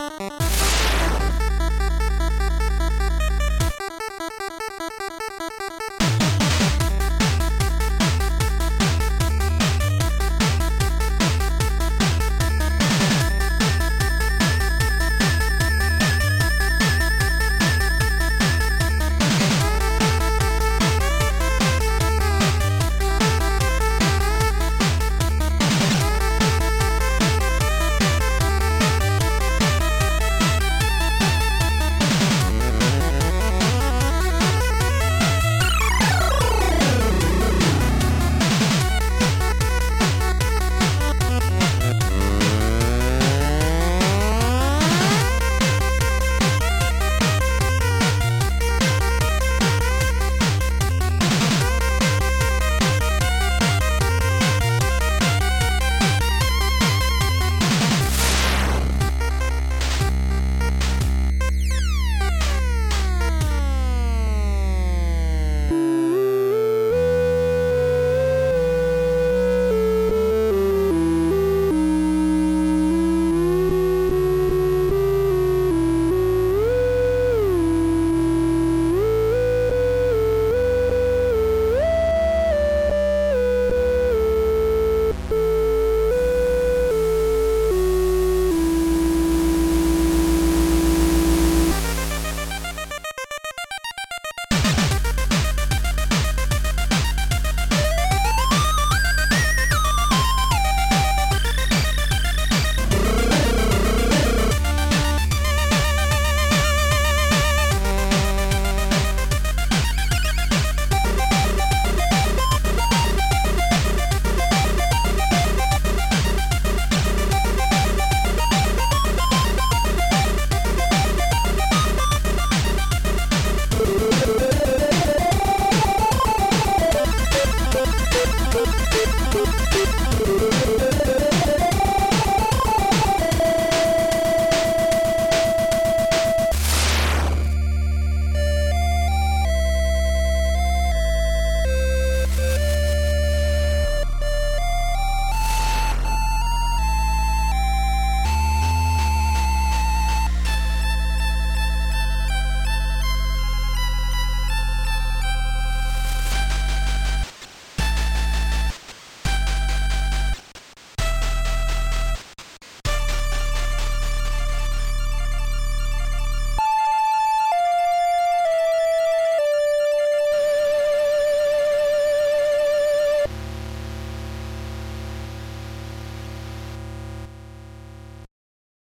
Bye.